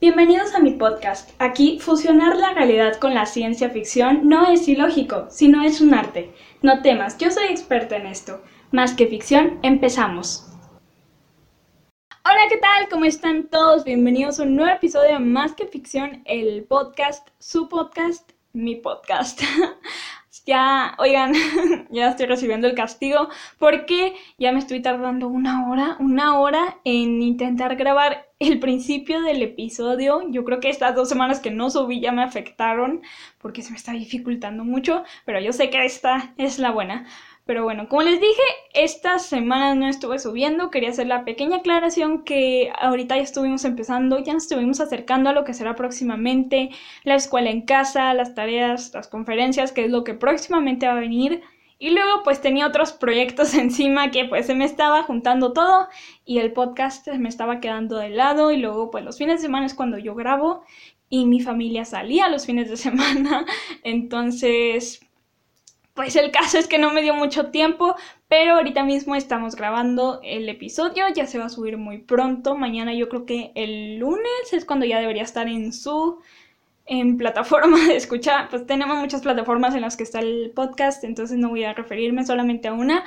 Bienvenidos a mi podcast. Aquí, fusionar la realidad con la ciencia ficción no es ilógico, sino es un arte. No temas, yo soy experta en esto. Más que ficción, empezamos. Hola, ¿qué tal? ¿Cómo están todos? Bienvenidos a un nuevo episodio de Más que ficción, el podcast, su podcast, mi podcast. ya, oigan, ya estoy recibiendo el castigo porque ya me estoy tardando una hora, una hora en intentar grabar el principio del episodio. Yo creo que estas dos semanas que no subí ya me afectaron porque se me está dificultando mucho, pero yo sé que esta es la buena. Pero bueno, como les dije, estas semanas no estuve subiendo. Quería hacer la pequeña aclaración que ahorita ya estuvimos empezando, ya nos estuvimos acercando a lo que será próximamente la escuela en casa, las tareas, las conferencias, que es lo que próximamente va a venir. Y luego pues tenía otros proyectos encima que pues se me estaba juntando todo y el podcast me estaba quedando de lado y luego pues los fines de semana es cuando yo grabo y mi familia salía los fines de semana. Entonces pues el caso es que no me dio mucho tiempo, pero ahorita mismo estamos grabando el episodio, ya se va a subir muy pronto, mañana yo creo que el lunes es cuando ya debería estar en su en plataforma de escuchar, pues tenemos muchas plataformas en las que está el podcast, entonces no voy a referirme solamente a una,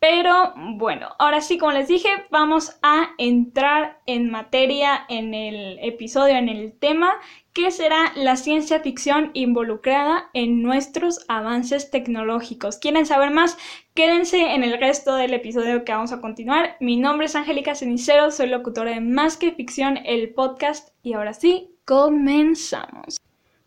pero bueno, ahora sí, como les dije, vamos a entrar en materia en el episodio, en el tema, que será la ciencia ficción involucrada en nuestros avances tecnológicos. ¿Quieren saber más? Quédense en el resto del episodio que vamos a continuar. Mi nombre es Angélica Cenicero, soy locutora de Más que Ficción, el podcast, y ahora sí, comenzamos.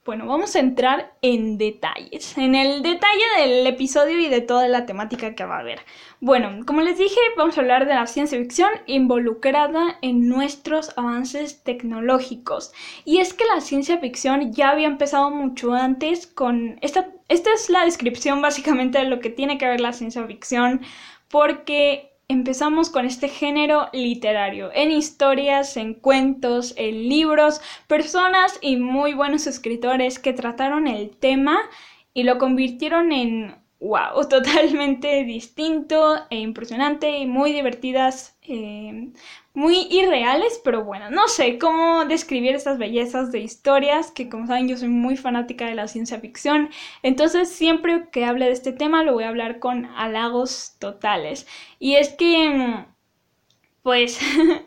Bueno, vamos a entrar en detalles, en el detalle del episodio y de toda la temática que va a haber. Bueno, como les dije, vamos a hablar de la ciencia ficción involucrada en nuestros avances tecnológicos. Y es que la ciencia ficción ya había empezado mucho antes con esta... Esta es la descripción básicamente de lo que tiene que ver la ciencia ficción, porque empezamos con este género literario, en historias, en cuentos, en libros, personas y muy buenos escritores que trataron el tema y lo convirtieron en wow, totalmente distinto e impresionante y muy divertidas, eh, muy irreales, pero bueno, no sé cómo describir estas bellezas de historias, que como saben yo soy muy fanática de la ciencia ficción, entonces siempre que hable de este tema lo voy a hablar con halagos totales. Y es que mm, pues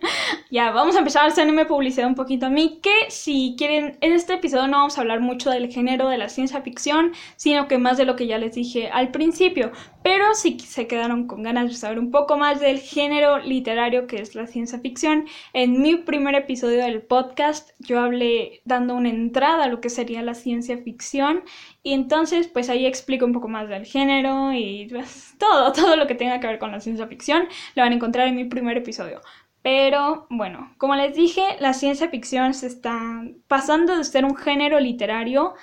ya vamos a empezar. A hacerme publicidad un poquito a mí, que si quieren, en este episodio no vamos a hablar mucho del género de la ciencia ficción, sino que más de lo que ya les dije al principio, pero si se quedaron con ganas de saber un poco más del género literario que es la ciencia ficción, en mi primer episodio del podcast yo hablé dando una entrada a lo que sería la ciencia ficción y entonces, pues ahí explico un poco más del género y pues, todo, todo lo que tenga que ver con la ciencia ficción lo van a encontrar en mi primer episodio. Pero bueno, como les dije, la ciencia ficción se está pasando de ser un género literario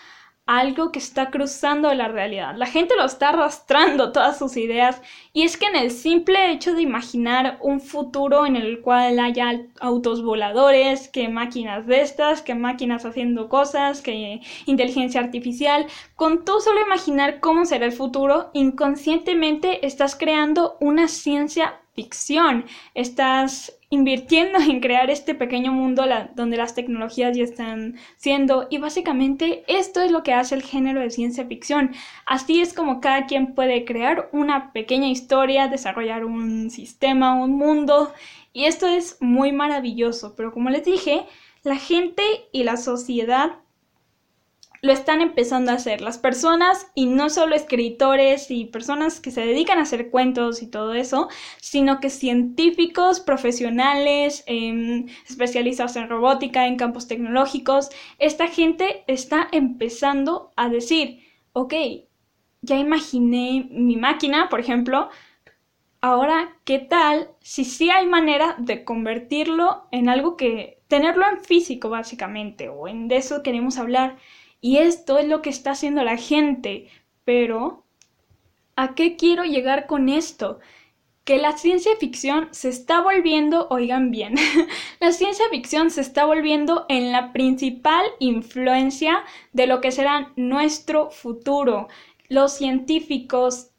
algo que está cruzando la realidad. La gente lo está arrastrando todas sus ideas y es que en el simple hecho de imaginar un futuro en el cual haya autos voladores, que máquinas de estas, que máquinas haciendo cosas, que inteligencia artificial, con tú solo imaginar cómo será el futuro, inconscientemente estás creando una ciencia ficción. Estás invirtiendo en crear este pequeño mundo donde las tecnologías ya están siendo y básicamente esto es lo que hace el género de ciencia ficción. Así es como cada quien puede crear una pequeña historia, desarrollar un sistema, un mundo y esto es muy maravilloso, pero como les dije, la gente y la sociedad lo están empezando a hacer las personas y no solo escritores y personas que se dedican a hacer cuentos y todo eso, sino que científicos, profesionales, em, especializados en robótica, en campos tecnológicos, esta gente está empezando a decir, ok, ya imaginé mi máquina, por ejemplo, ahora, ¿qué tal si sí hay manera de convertirlo en algo que, tenerlo en físico básicamente, o en de eso queremos hablar? Y esto es lo que está haciendo la gente. Pero, ¿a qué quiero llegar con esto? Que la ciencia ficción se está volviendo, oigan bien, la ciencia ficción se está volviendo en la principal influencia de lo que será nuestro futuro. Los científicos,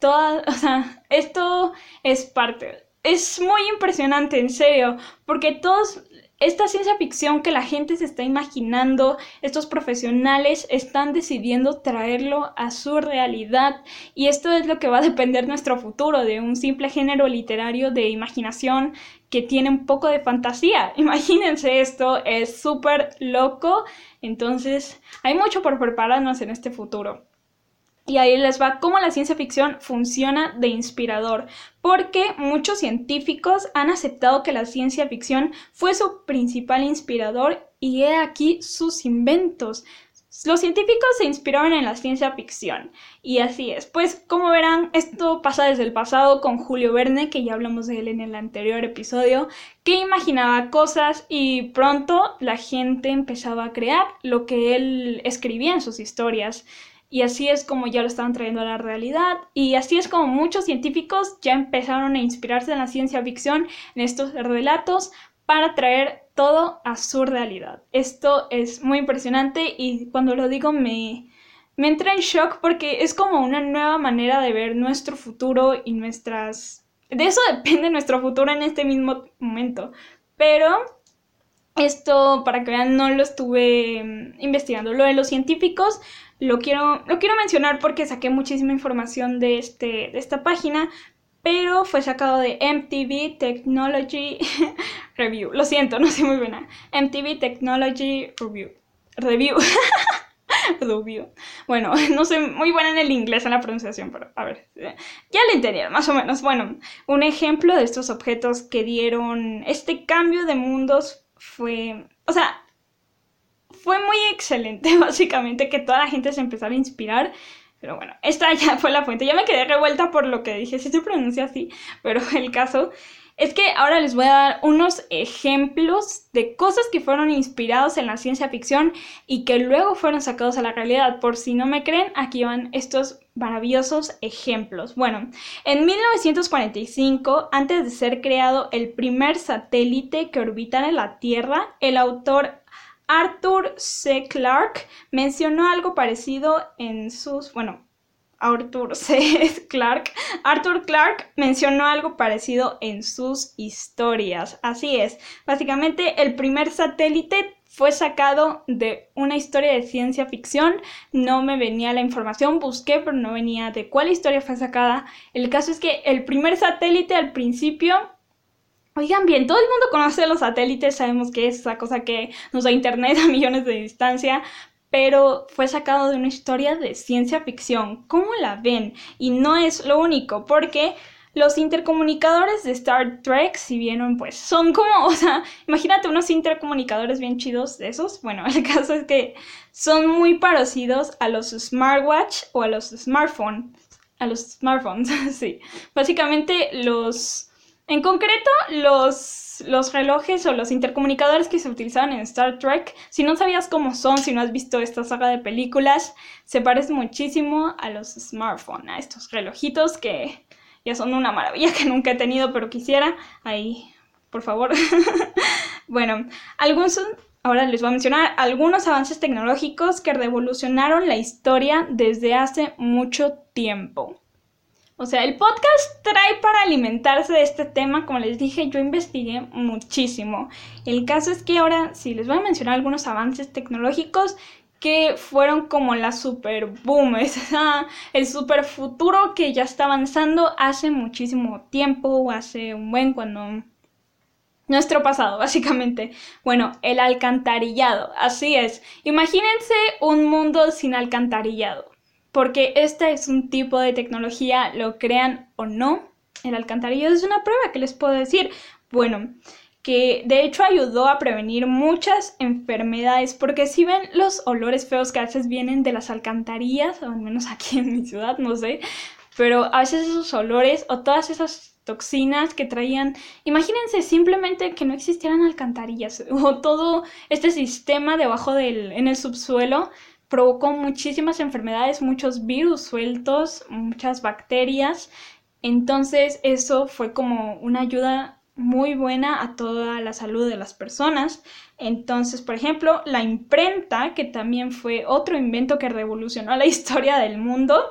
toda, o sea, esto es parte, es muy impresionante, en serio, porque todos esta ciencia ficción que la gente se está imaginando, estos profesionales están decidiendo traerlo a su realidad y esto es lo que va a depender nuestro futuro de un simple género literario de imaginación que tiene un poco de fantasía. Imagínense esto, es súper loco, entonces hay mucho por prepararnos en este futuro. Y ahí les va cómo la ciencia ficción funciona de inspirador, porque muchos científicos han aceptado que la ciencia ficción fue su principal inspirador y he aquí sus inventos. Los científicos se inspiraron en la ciencia ficción y así es. Pues como verán, esto pasa desde el pasado con Julio Verne, que ya hablamos de él en el anterior episodio, que imaginaba cosas y pronto la gente empezaba a crear lo que él escribía en sus historias. Y así es como ya lo estaban trayendo a la realidad. Y así es como muchos científicos ya empezaron a inspirarse en la ciencia ficción, en estos relatos, para traer todo a su realidad. Esto es muy impresionante y cuando lo digo me, me entra en shock porque es como una nueva manera de ver nuestro futuro y nuestras... De eso depende nuestro futuro en este mismo momento. Pero esto, para que vean, no lo estuve mm, investigando. Lo de los científicos lo quiero, lo quiero mencionar porque saqué muchísima información de, este, de esta página, pero fue sacado de MTV Technology Review. Lo siento, no soy muy buena. MTV Technology Review. Review. Review. Bueno, no soy muy buena en el inglés en la pronunciación, pero a ver, ya le entendieron, más o menos. Bueno, un ejemplo de estos objetos que dieron este cambio de mundos fue, o sea, fue muy excelente, básicamente, que toda la gente se empezara a inspirar. Pero bueno, esta ya fue la fuente. Ya me quedé revuelta por lo que dije, si se pronuncia así, pero el caso es que ahora les voy a dar unos ejemplos de cosas que fueron inspirados en la ciencia ficción y que luego fueron sacados a la realidad. Por si no me creen, aquí van estos maravillosos ejemplos. Bueno, en 1945, antes de ser creado el primer satélite que orbitara la Tierra, el autor Arthur C. Clarke mencionó algo parecido en sus, bueno, Arthur C. Clarke, Arthur Clarke mencionó algo parecido en sus historias. Así es, básicamente el primer satélite fue sacado de una historia de ciencia ficción. No me venía la información, busqué, pero no venía de cuál historia fue sacada. El caso es que el primer satélite al principio Oigan bien, todo el mundo conoce los satélites, sabemos que es esa cosa que nos da internet a millones de distancia, pero fue sacado de una historia de ciencia ficción. ¿Cómo la ven? Y no es lo único, porque los intercomunicadores de Star Trek, si vieron, pues son como, o sea, imagínate unos intercomunicadores bien chidos de esos. Bueno, el caso es que son muy parecidos a los smartwatch o a los smartphones. A los smartphones, sí. Básicamente los en concreto, los, los relojes o los intercomunicadores que se utilizaban en Star Trek, si no sabías cómo son, si no has visto esta saga de películas, se parecen muchísimo a los smartphones, a estos relojitos que ya son una maravilla que nunca he tenido, pero quisiera. Ahí, por favor. bueno, algunos, ahora les voy a mencionar algunos avances tecnológicos que revolucionaron la historia desde hace mucho tiempo. O sea, el podcast trae para alimentarse de este tema, como les dije, yo investigué muchísimo. El caso es que ahora sí les voy a mencionar algunos avances tecnológicos que fueron como la super boom, el super futuro que ya está avanzando hace muchísimo tiempo, hace un buen cuando nuestro pasado, básicamente. Bueno, el alcantarillado, así es. Imagínense un mundo sin alcantarillado porque este es un tipo de tecnología, lo crean o no, el alcantarillado es una prueba que les puedo decir. Bueno, que de hecho ayudó a prevenir muchas enfermedades, porque si ven los olores feos que a veces vienen de las alcantarillas, o al menos aquí en mi ciudad, no sé, pero a veces esos olores o todas esas toxinas que traían, imagínense simplemente que no existieran alcantarillas o todo este sistema debajo del, en el subsuelo provocó muchísimas enfermedades, muchos virus sueltos, muchas bacterias. Entonces eso fue como una ayuda muy buena a toda la salud de las personas. Entonces, por ejemplo, la imprenta, que también fue otro invento que revolucionó la historia del mundo,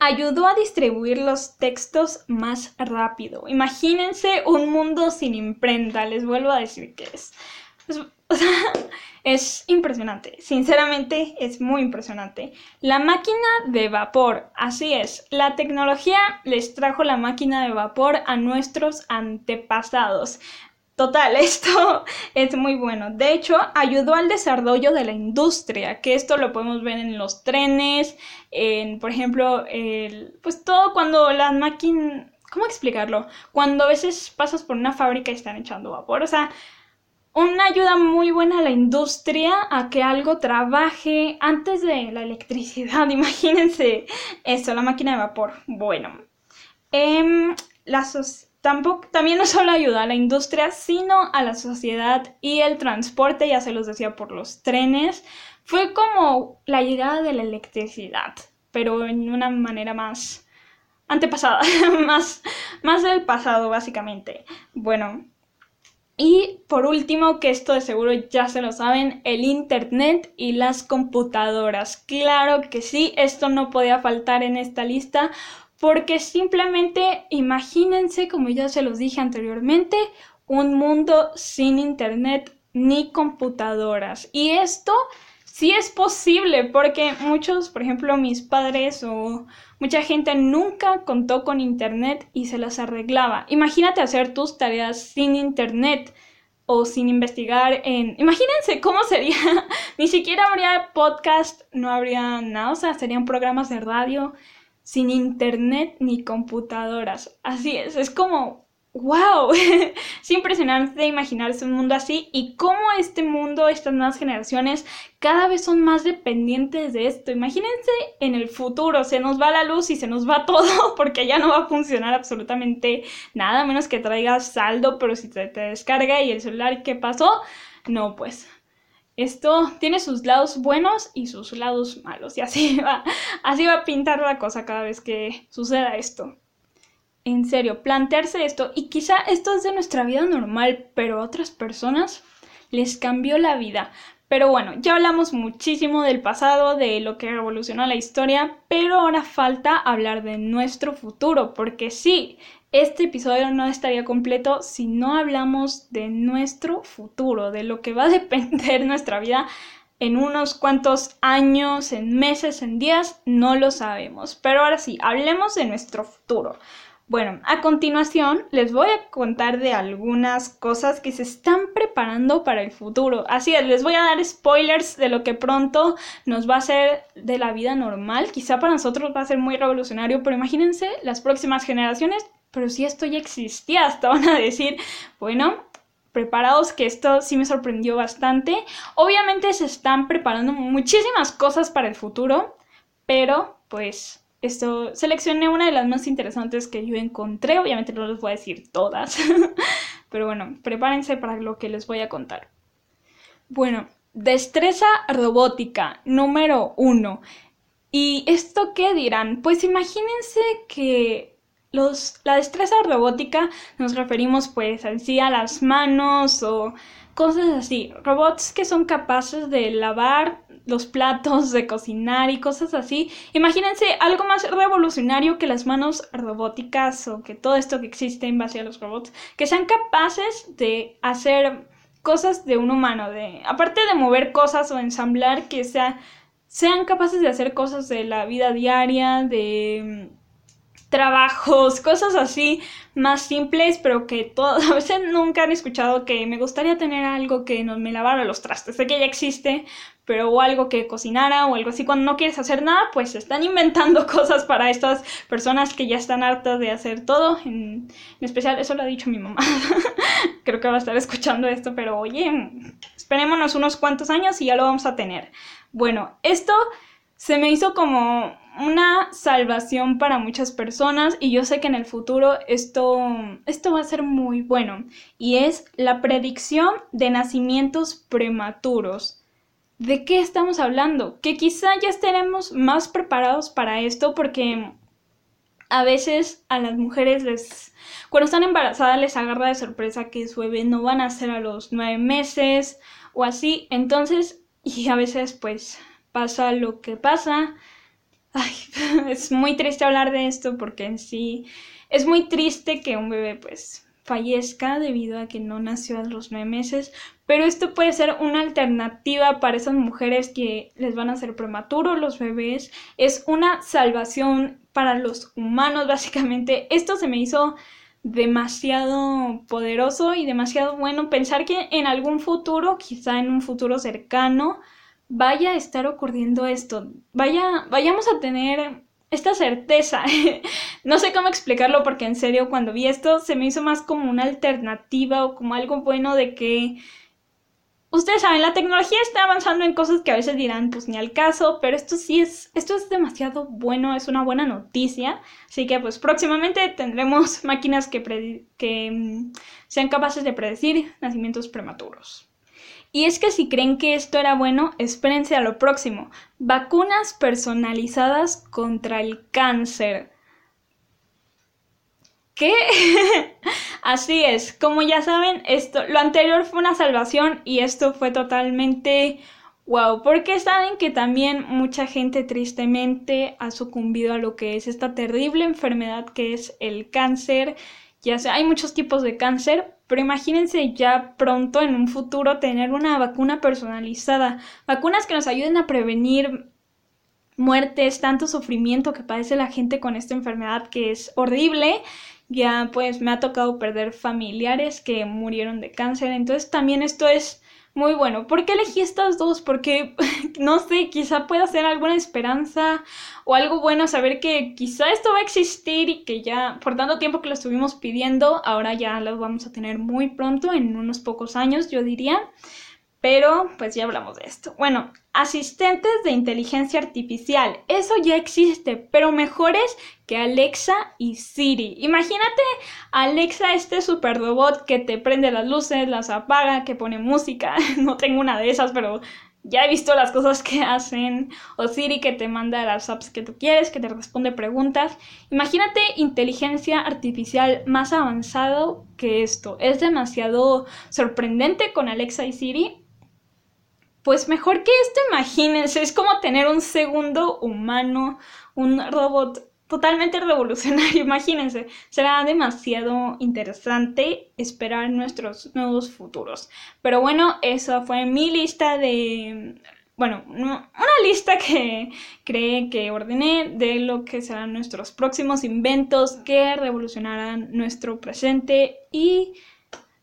ayudó a distribuir los textos más rápido. Imagínense un mundo sin imprenta, les vuelvo a decir que es. es o sea, es impresionante, sinceramente es muy impresionante. La máquina de vapor, así es, la tecnología les trajo la máquina de vapor a nuestros antepasados. Total, esto es muy bueno. De hecho, ayudó al desarrollo de la industria, que esto lo podemos ver en los trenes, en, por ejemplo, el, pues todo cuando las máquinas... ¿Cómo explicarlo? Cuando a veces pasas por una fábrica y están echando vapor. O sea, una ayuda muy buena a la industria a que algo trabaje antes de la electricidad. Imagínense eso, la máquina de vapor. Bueno, eh, la tampoco, también no solo ayuda a la industria, sino a la sociedad y el transporte, ya se los decía por los trenes. Fue como la llegada de la electricidad, pero en una manera más antepasada, más, más del pasado, básicamente. Bueno, y por último, que esto de seguro ya se lo saben, el Internet y las computadoras. Claro que sí, esto no podía faltar en esta lista porque simplemente imagínense, como ya se los dije anteriormente, un mundo sin Internet ni computadoras. Y esto sí es posible porque muchos, por ejemplo, mis padres o mucha gente nunca contó con internet y se las arreglaba. Imagínate hacer tus tareas sin internet o sin investigar en... Imagínense cómo sería. Ni siquiera habría podcast, no habría nada, o sea, serían programas de radio sin internet ni computadoras. Así es, es como ¡Wow! es impresionante imaginarse un mundo así y cómo este mundo, estas nuevas generaciones, cada vez son más dependientes de esto. Imagínense en el futuro, se nos va la luz y se nos va todo porque ya no va a funcionar absolutamente nada, menos que traigas saldo, pero si te, te descarga y el celular, ¿qué pasó? No, pues esto tiene sus lados buenos y sus lados malos y así va, así va a pintar la cosa cada vez que suceda esto en serio, plantearse esto, y quizá esto es de nuestra vida normal, pero a otras personas les cambió la vida. Pero bueno, ya hablamos muchísimo del pasado, de lo que revolucionó la historia, pero ahora falta hablar de nuestro futuro, porque sí, este episodio no estaría completo si no hablamos de nuestro futuro, de lo que va a depender nuestra vida en unos cuantos años, en meses, en días, no lo sabemos. Pero ahora sí, hablemos de nuestro futuro. Bueno, a continuación les voy a contar de algunas cosas que se están preparando para el futuro. Así es, les voy a dar spoilers de lo que pronto nos va a hacer de la vida normal. Quizá para nosotros va a ser muy revolucionario, pero imagínense las próximas generaciones, pero si esto ya existía, hasta van a decir, bueno, preparados que esto sí me sorprendió bastante. Obviamente se están preparando muchísimas cosas para el futuro, pero pues esto seleccioné una de las más interesantes que yo encontré. Obviamente no les voy a decir todas, pero bueno, prepárense para lo que les voy a contar. Bueno, destreza robótica número uno. ¿Y esto qué dirán? Pues imagínense que los, la destreza robótica nos referimos pues así a las manos o cosas así. Robots que son capaces de lavar, los platos, de cocinar y cosas así. Imagínense algo más revolucionario que las manos robóticas o que todo esto que existe en base a los robots, que sean capaces de hacer cosas de un humano, de aparte de mover cosas o ensamblar, que sea, sean capaces de hacer cosas de la vida diaria, de trabajos, cosas así más simples, pero que todos a veces nunca han escuchado que me gustaría tener algo que no me lavara los trastes. Sé que ya existe, pero o algo que cocinara o algo así. Cuando no quieres hacer nada, pues están inventando cosas para estas personas que ya están hartas de hacer todo. En, especial, eso lo ha dicho mi mamá. Creo que va a estar escuchando esto, pero oye, esperémonos unos cuantos años y ya lo vamos a tener. Bueno, esto se me hizo como una salvación para muchas personas y yo sé que en el futuro esto, esto va a ser muy bueno y es la predicción de nacimientos prematuros. ¿De qué estamos hablando? Que quizá ya estaremos más preparados para esto porque a veces a las mujeres les cuando están embarazadas les agarra de sorpresa que su bebé no van a ser a los nueve meses o así entonces y a veces pues pasa lo que pasa ay, es muy triste hablar de esto porque en sí es muy triste que un bebé pues fallezca debido a que no nació a los nueve meses, pero esto puede ser una alternativa para esas mujeres que les van a ser prematuros los bebés, es una salvación para los humanos básicamente. Esto se me hizo demasiado poderoso y demasiado bueno pensar que en algún futuro, quizá en un futuro cercano, vaya a estar ocurriendo esto. Vaya, vayamos a tener esta certeza. no sé cómo explicarlo porque en serio cuando vi esto se me hizo más como una alternativa o como algo bueno de que ustedes saben, la tecnología está avanzando en cosas que a veces dirán pues ni al caso, pero esto sí es esto es demasiado bueno, es una buena noticia, así que pues próximamente tendremos máquinas que mm, sean capaces de predecir nacimientos prematuros. Y es que si creen que esto era bueno, espérense a lo próximo. Vacunas personalizadas contra el cáncer. ¿Qué? Así es, como ya saben, esto, lo anterior fue una salvación y esto fue totalmente wow, porque saben que también mucha gente tristemente ha sucumbido a lo que es esta terrible enfermedad que es el cáncer. Ya sé, hay muchos tipos de cáncer, pero imagínense ya pronto en un futuro tener una vacuna personalizada, vacunas que nos ayuden a prevenir muertes, tanto sufrimiento que padece la gente con esta enfermedad que es horrible. Ya pues me ha tocado perder familiares que murieron de cáncer, entonces también esto es muy bueno. ¿Por qué elegí estas dos? Porque, no sé, quizá pueda ser alguna esperanza o algo bueno saber que quizá esto va a existir y que ya por tanto tiempo que lo estuvimos pidiendo, ahora ya lo vamos a tener muy pronto, en unos pocos años, yo diría. Pero pues ya hablamos de esto. Bueno, asistentes de inteligencia artificial. Eso ya existe, pero mejores que Alexa y Siri. Imagínate Alexa, este super robot que te prende las luces, las apaga, que pone música. No tengo una de esas, pero ya he visto las cosas que hacen. O Siri que te manda las apps que tú quieres, que te responde preguntas. Imagínate inteligencia artificial más avanzado que esto. Es demasiado sorprendente con Alexa y Siri pues mejor que esto, imagínense, es como tener un segundo humano, un robot totalmente revolucionario, imagínense, será demasiado interesante esperar nuestros nuevos futuros. Pero bueno, esa fue mi lista de, bueno, una lista que creé que ordené de lo que serán nuestros próximos inventos que revolucionarán nuestro presente y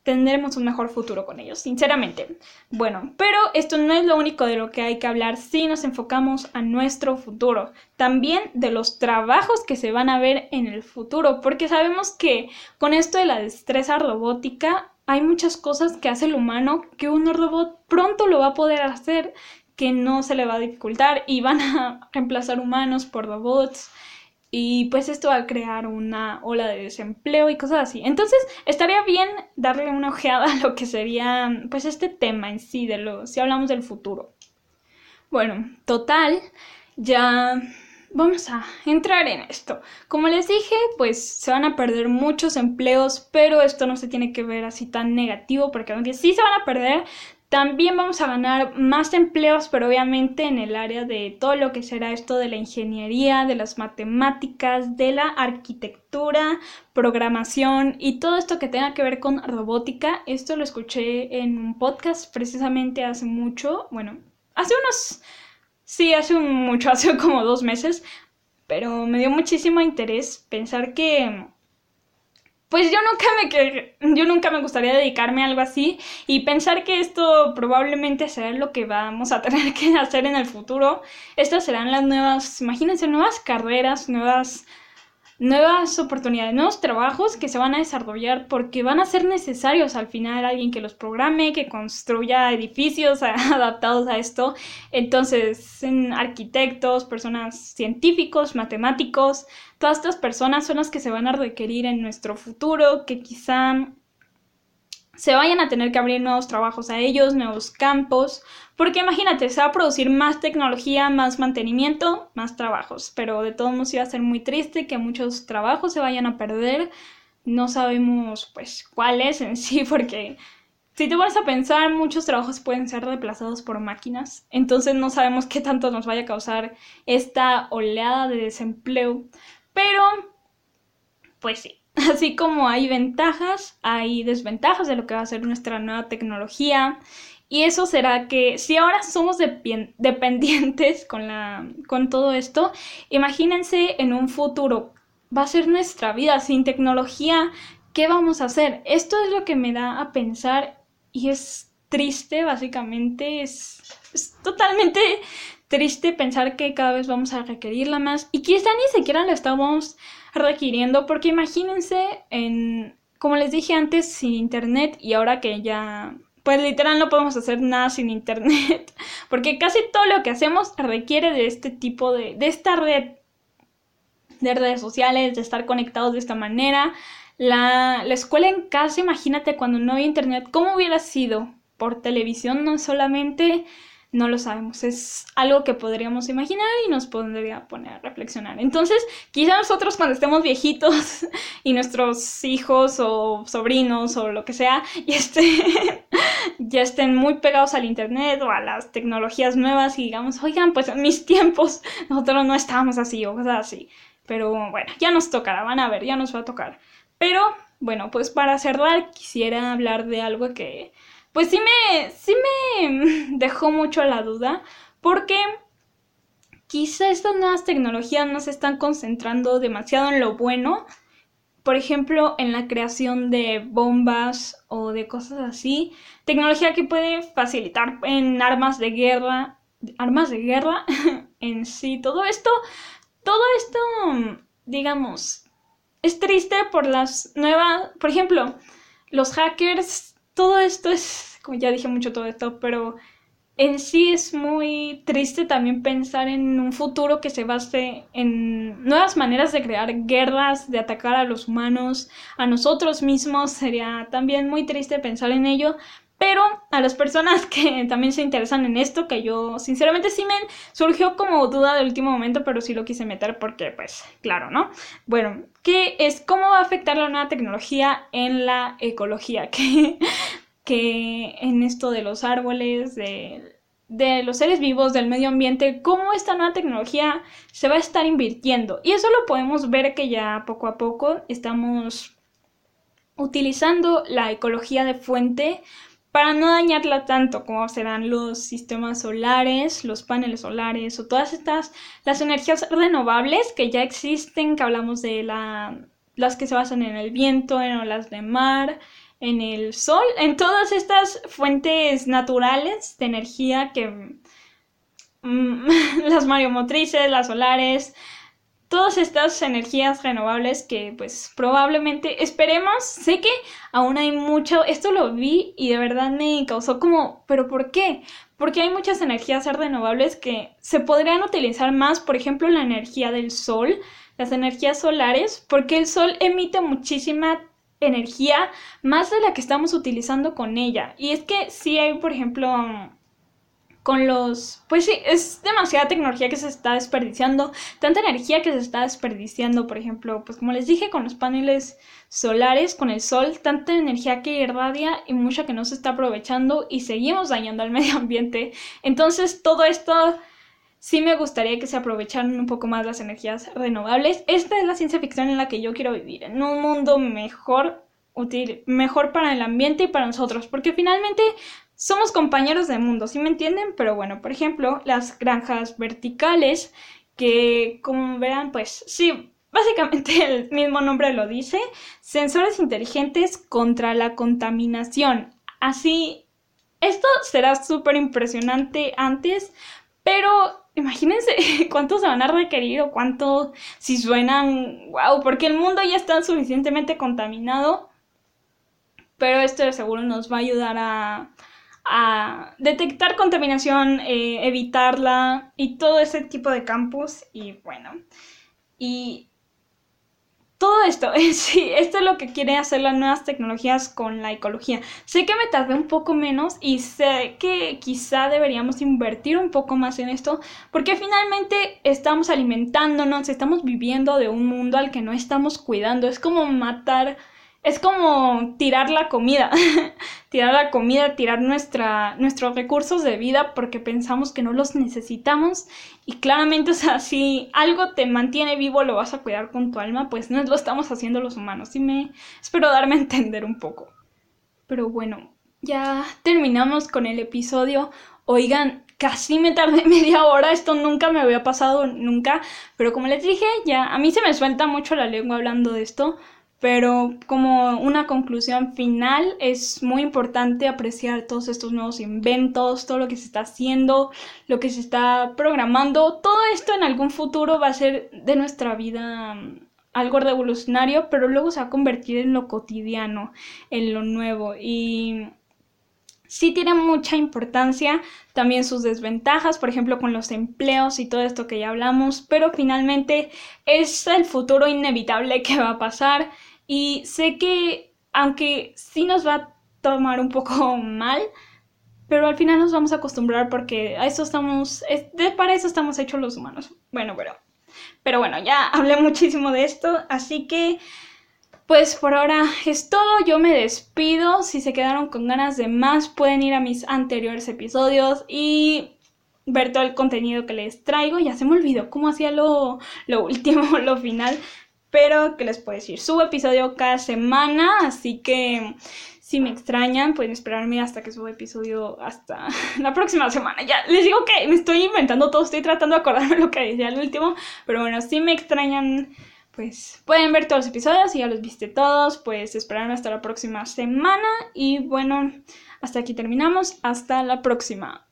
tendremos un mejor futuro con ellos, sinceramente. Bueno, pero esto no es lo único de lo que hay que hablar si nos enfocamos a nuestro futuro, también de los trabajos que se van a ver en el futuro, porque sabemos que con esto de la destreza robótica hay muchas cosas que hace el humano que un robot pronto lo va a poder hacer que no se le va a dificultar y van a reemplazar humanos por robots y pues esto va a crear una ola de desempleo y cosas así. Entonces estaría bien darle una ojeada a lo que sería pues este tema en sí, de lo, si hablamos del futuro. Bueno, total, ya vamos a entrar en esto. Como les dije, pues se van a perder muchos empleos, pero esto no se tiene que ver así tan negativo, porque aunque sí se van a perder, también vamos a ganar más empleos, pero obviamente en el área de todo lo que será esto de la ingeniería, de las matemáticas, de la arquitectura, programación y todo esto que tenga que ver con robótica. Esto lo escuché en un podcast precisamente hace mucho, bueno, hace unos, sí, hace mucho, hace como dos meses, pero me dio muchísimo interés pensar que pues yo nunca me yo nunca me gustaría dedicarme a algo así y pensar que esto probablemente será lo que vamos a tener que hacer en el futuro. Estas serán las nuevas, imagínense, nuevas carreras, nuevas nuevas oportunidades, nuevos trabajos que se van a desarrollar porque van a ser necesarios al final alguien que los programe, que construya edificios adaptados a esto. Entonces, en arquitectos, personas científicos, matemáticos, todas estas personas son las que se van a requerir en nuestro futuro, que quizá se vayan a tener que abrir nuevos trabajos a ellos, nuevos campos, porque imagínate, se va a producir más tecnología, más mantenimiento, más trabajos, pero de todos modos iba a ser muy triste que muchos trabajos se vayan a perder, no sabemos pues cuáles en sí, porque si te vas a pensar, muchos trabajos pueden ser reemplazados por máquinas, entonces no sabemos qué tanto nos vaya a causar esta oleada de desempleo, pero pues sí, así como hay ventajas, hay desventajas de lo que va a ser nuestra nueva tecnología. Y eso será que si ahora somos dependientes con, la, con todo esto, imagínense en un futuro, va a ser nuestra vida sin tecnología, ¿qué vamos a hacer? Esto es lo que me da a pensar y es triste, básicamente, es, totalmente triste pensar que cada vez vamos a requerirla más y quizá ni siquiera la estamos requiriendo porque imagínense en, como les dije antes, sin internet y ahora que ya, pues literal no podemos hacer nada sin internet porque casi todo lo que hacemos requiere de este tipo de, de esta red de redes sociales, de estar conectados de esta manera, la, escuela en casa, imagínate cuando no había internet, ¿cómo hubiera sido? Por televisión no solamente, no lo sabemos, es algo que podríamos imaginar y nos podría poner a reflexionar. Entonces, quizá nosotros cuando estemos viejitos y nuestros hijos o sobrinos o lo que sea, y ya estén muy pegados al internet o a las tecnologías nuevas y digamos, oigan, pues en mis tiempos nosotros no estábamos así o cosas así. Pero bueno, ya nos tocará, van a ver, ya nos va a tocar. Pero bueno, pues para cerrar quisiera hablar de algo que pues sí me, sí me dejó mucho la duda porque quizá estas nuevas tecnologías no se están concentrando demasiado en lo bueno. Por ejemplo, en la creación de bombas o de cosas así. Tecnología que puede facilitar en armas de guerra. Armas de guerra en sí. Todo esto. Todo esto, digamos, es triste por las nuevas, por ejemplo, los hackers, todo esto es, como ya dije mucho todo esto, pero en sí es muy triste también pensar en un futuro que se base en nuevas maneras de crear guerras, de atacar a los humanos, a nosotros mismos. Sería también muy triste pensar en ello, pero a las personas que también se interesan en esto, que yo sinceramente sí me surgió como duda de último momento, pero sí lo quise meter porque, pues, claro, ¿no? Bueno, ¿qué es cómo va a afectar la nueva tecnología en la ecología? Que, que en esto de los árboles, de, de los seres vivos, del medio ambiente, cómo esta nueva tecnología se va a estar invirtiendo. Y eso lo podemos ver que ya poco a poco estamos utilizando la ecología de fuente para no dañarla tanto como serán los sistemas solares, los paneles solares o todas estas, las energías renovables que ya existen, que hablamos de la, las que se basan en el viento, en olas de mar, en el sol, en todas estas fuentes naturales de energía que mm, las mareomotrices, las solares, todas estas energías renovables que pues probablemente esperemos, sé que aún hay mucho, esto lo vi y de verdad me causó como, pero ¿por qué? Porque hay muchas energías renovables que se podrían utilizar más, por ejemplo, la energía del sol, las energías solares, porque el sol emite muchísima energía más de la que estamos utilizando con ella. Y es que si hay, por ejemplo, con los... Pues sí, es demasiada tecnología que se está desperdiciando, tanta energía que se está desperdiciando, por ejemplo, pues como les dije, con los paneles solares, con el sol, tanta energía que irradia y mucha que no se está aprovechando y seguimos dañando al medio ambiente. Entonces, todo esto sí me gustaría que se aprovecharan un poco más las energías renovables. Esta es la ciencia ficción en la que yo quiero vivir, en un mundo mejor, útil, mejor para el ambiente y para nosotros, porque finalmente somos compañeros de mundo, ¿sí me entienden? Pero bueno, por ejemplo, las granjas verticales, que como verán, pues sí, básicamente el mismo nombre lo dice, sensores inteligentes contra la contaminación. Así, esto será súper impresionante antes, pero imagínense cuánto se van a requerir o cuánto si suenan, wow, porque el mundo ya está suficientemente contaminado, pero esto de seguro nos va a ayudar a a detectar contaminación, eh, evitarla y todo ese tipo de campos. Y bueno, y todo esto, sí, esto es lo que quieren hacer las nuevas tecnologías con la ecología. Sé que me tardé un poco menos y sé que quizá deberíamos invertir un poco más en esto porque finalmente estamos alimentándonos, estamos viviendo de un mundo al que no estamos cuidando. Es como matar es como tirar la comida, tirar la comida, tirar nuestra, nuestros recursos de vida porque pensamos que no los necesitamos y claramente, o sea, si algo te mantiene vivo, lo vas a cuidar con tu alma, pues no lo estamos haciendo los humanos. Y me espero darme a entender un poco. Pero bueno, ya terminamos con el episodio. Oigan, casi me tardé media hora, esto nunca me había pasado, nunca, pero como les dije, ya a mí se me suelta mucho la lengua hablando de esto, pero como una conclusión final es muy importante apreciar todos estos nuevos inventos, todo lo que se está haciendo, lo que se está programando, todo esto en algún futuro va a ser de nuestra vida mm, algo revolucionario, pero luego se va a convertir en lo cotidiano, en lo nuevo. Y sí tiene mucha importancia también sus desventajas, por ejemplo, con los empleos y todo esto que ya hablamos, pero finalmente es el futuro inevitable que va a pasar y sé que, aunque sí nos va a tomar un poco mal, pero al final nos vamos a acostumbrar porque a eso estamos, para eso estamos hechos los humanos. Bueno, pero, pero bueno, ya hablé muchísimo de esto, así que, pues por ahora es todo, yo me despido, si se quedaron con ganas de más pueden ir a mis anteriores episodios y ver todo el contenido que les traigo, ya se me olvidó cómo hacía lo, lo último, lo final, pero, ¿qué les puedo decir? Subo episodio cada semana, así que si me extrañan, pueden esperarme hasta que suba episodio hasta la próxima semana. Ya, les digo que me estoy inventando todo, estoy tratando de acordarme lo que decía al último, pero bueno, si me extrañan, pues pueden ver todos los episodios, si ya los viste todos, pues esperarme hasta la próxima semana y bueno, hasta aquí terminamos, hasta la próxima.